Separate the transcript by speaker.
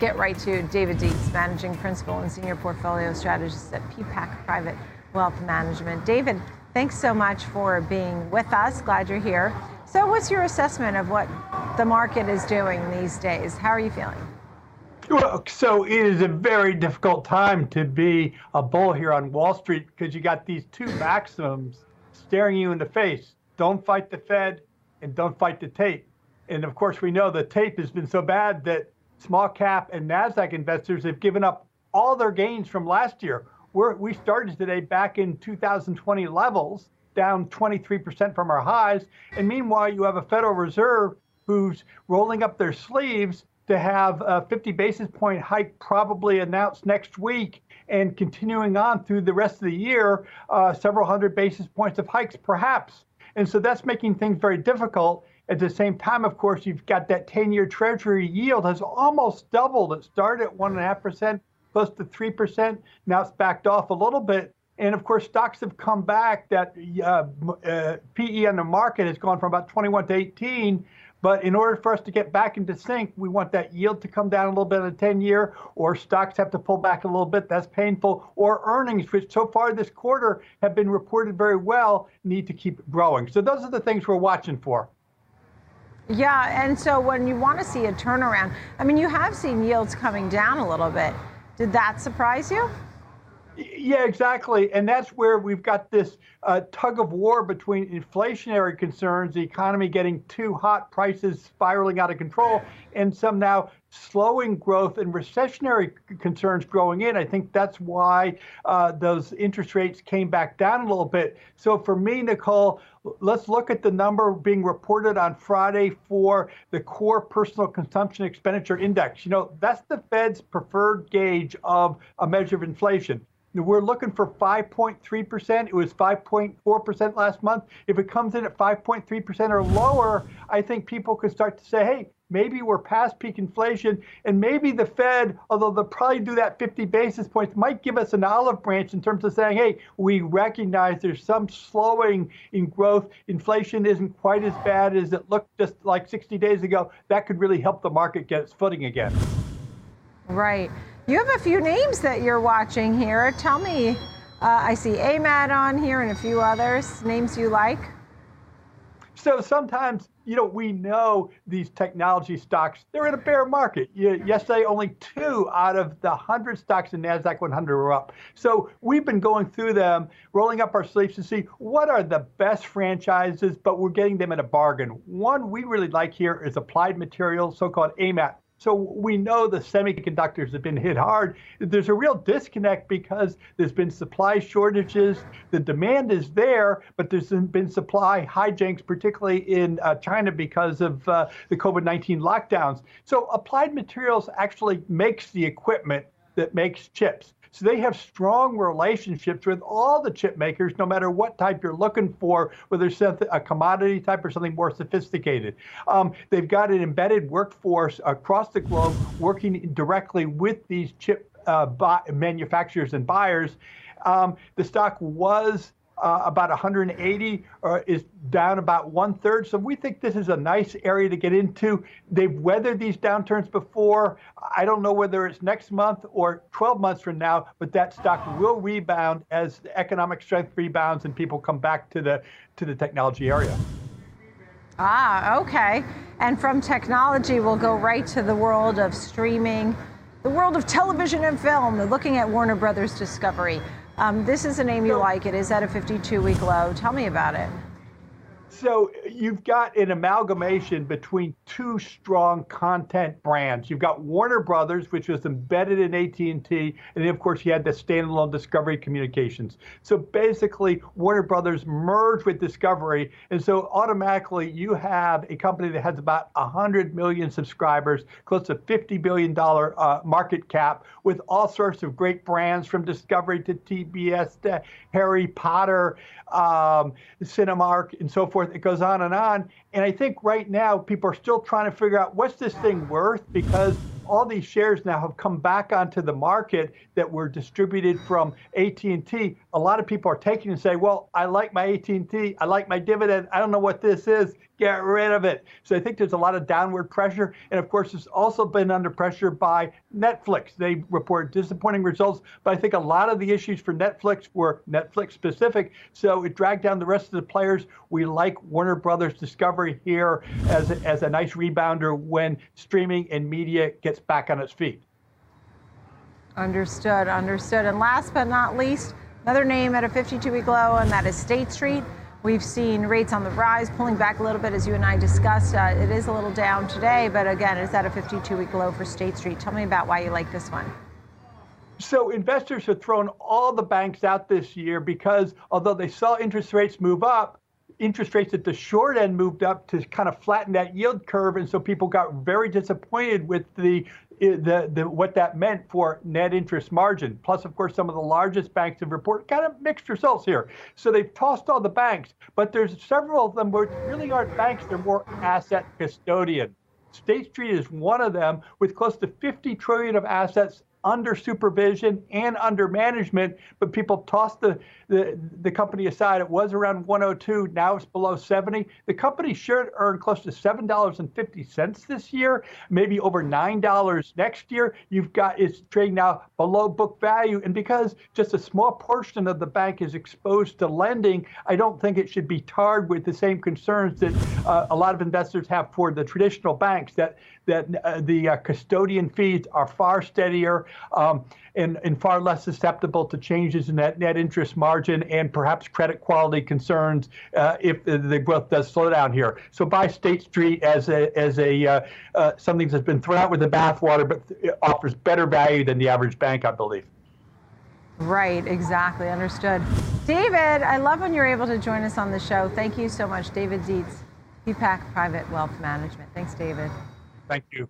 Speaker 1: get right to David Dietz, Managing Principal and Senior Portfolio Strategist at Peapack Private Wealth Management. David, thanks so much for being with us. Glad you're here. So, what's your assessment of what the market is doing these days? How are you feeling?
Speaker 2: Well, so it is a very difficult time to be a bull here on Wall Street because you got these two maxims staring you in the face. Don't fight the Fed and don't fight the tape. And of course, we know the tape has been so bad that small cap and NASDAQ investors have given up all their gains from last year. We're, we started today back in 2020 levels, down 23% from our highs. And meanwhile, you have a Federal Reserve who's rolling up their sleeves to have a 50 basis point hike probably announced next week and continuing on through the rest of the year, uh, several hundred basis points of hikes perhaps. And so that's making things very difficult. At the same time, of course, you've got that 10 year Treasury yield has almost doubled. It started at 1.5%, close to 3%. Now it's backed off a little bit. And of course, stocks have come back. That uh, uh, PE on the market has gone from about 21 to 18. But in order for us to get back into sync, we want that yield to come down a little bit at 10 year, or stocks have to pull back a little bit. That's painful. Or earnings, which so far this quarter have been reported very well, need to keep growing. So those are the things we're watching for.
Speaker 1: Yeah, and so when you want to see a turnaround, I mean, you have seen yields coming down a little bit. Did that surprise you?
Speaker 2: Yeah, exactly. And that's where we've got this uh, tug of war between inflationary concerns, the economy getting too hot, prices spiraling out of control, and some now slowing growth and recessionary concerns growing in. I think that's why uh, those interest rates came back down a little bit. So for me, Nicole, let's look at the number being reported on Friday for the core personal consumption expenditure index. You know, that's the Fed's preferred gauge of a measure of inflation. We're looking for 5.3%. It was 5.4% last month. If it comes in at 5.3% or lower, I think people could start to say, hey, maybe we're past peak inflation. And maybe the Fed, although they'll probably do that 50 basis points, might give us an olive branch in terms of saying, hey, we recognize there's some slowing in growth. Inflation isn't quite as bad as it looked just like 60 days ago. That could really help the market get its footing again.
Speaker 1: Right. You have a few names that you're watching here. Tell me, uh, I see AMAT on here and a few others. Names you like?
Speaker 2: So sometimes, you know, we know these technology stocks, they're in a bear market. Yesterday, only two out of the 100 stocks in NASDAQ 100 were up. So we've been going through them, rolling up our sleeves to see what are the best franchises, but we're getting them at a bargain. One we really like here is Applied Materials, so called AMAT. So we know the semiconductors have been hit hard. There's a real disconnect because there's been supply shortages. The demand is there, but there's been supply hijinks, particularly in uh, China because of uh, the COVID 19 lockdowns. So Applied Materials actually makes the equipment that makes chips. So they have strong relationships with all the chip makers, no matter what type you're looking for, whether it's a commodity type or something more sophisticated. Um, they've got an embedded workforce across the globe working directly with these chip uh, manufacturers and buyers. Um, the stock was uh, about 180 uh, is down about one third. So we think this is a nice area to get into. They've weathered these downturns before. I don't know whether it's next month or 12 months from now, but that stock will rebound as the economic strength rebounds and people come back to the to the technology area.
Speaker 1: Ah, okay. And from technology, we'll go right to the world of streaming, the world of television and film, looking at Warner Brothers Discovery. Um, this is a name you like. It is at a 52 week low. Tell me about it.
Speaker 2: So you've got an amalgamation between two strong content brands. You've got Warner Brothers, which was embedded in AT&T, and then of course you had the standalone Discovery Communications. So basically, Warner Brothers merged with Discovery, and so automatically you have a company that has about 100 million subscribers, close to 50 billion dollar uh, market cap, with all sorts of great brands from Discovery to TBS to Harry Potter, um, Cinemax, and so forth. It goes on and on. And I think right now people are still trying to figure out what's this thing worth because all these shares now have come back onto the market that were distributed from AT&T. A lot of people are taking and say, "Well, I like my AT&T. I like my dividend. I don't know what this is. get rid of it. So I think there's a lot of downward pressure. And of course, it's also been under pressure by Netflix. They report disappointing results, but I think a lot of the issues for Netflix were Netflix specific. So it dragged down the rest of the players. We like Warner Brothers Discovery here as a, as a nice rebounder when streaming and media gets back on its feet.
Speaker 1: Understood, understood. And last but not least, another name at a 52 week low, and that is State Street. We've seen rates on the rise, pulling back a little bit as you and I discussed. Uh, it is a little down today, but again, it's at a 52 week low for State Street. Tell me about why you like this one.
Speaker 2: So investors have thrown all the banks out this year because although they saw interest rates move up, interest rates at the short end moved up to kind of flatten that yield curve, and so people got very disappointed with the the, the, what that meant for net interest margin. Plus, of course, some of the largest banks have reported kind of mixed results here. So they've tossed all the banks, but there's several of them which really aren't banks, they're more asset custodian. State Street is one of them with close to 50 trillion of assets under supervision and under management, but people tossed the, the, the company aside. It was around 102, now it's below 70. The company should earn close to $7.50 this year, maybe over $9 next year. You've got it's trading now below book value. And because just a small portion of the bank is exposed to lending, I don't think it should be tarred with the same concerns that uh, a lot of investors have for the traditional banks that that uh, the uh, custodian fees are far steadier um, and, and far less susceptible to changes in that net interest margin and perhaps credit quality concerns uh, if the, growth does slow down here. So buy State Street as a as a uh, uh, something that's been thrown out with the bathwater, but offers better value than the average bank, I believe.
Speaker 1: Right, exactly. Understood. David, I love when you're able to join us on the show. Thank you so much, David Zietz, Peapack Private Wealth Management. Thanks, David.
Speaker 2: Thank you.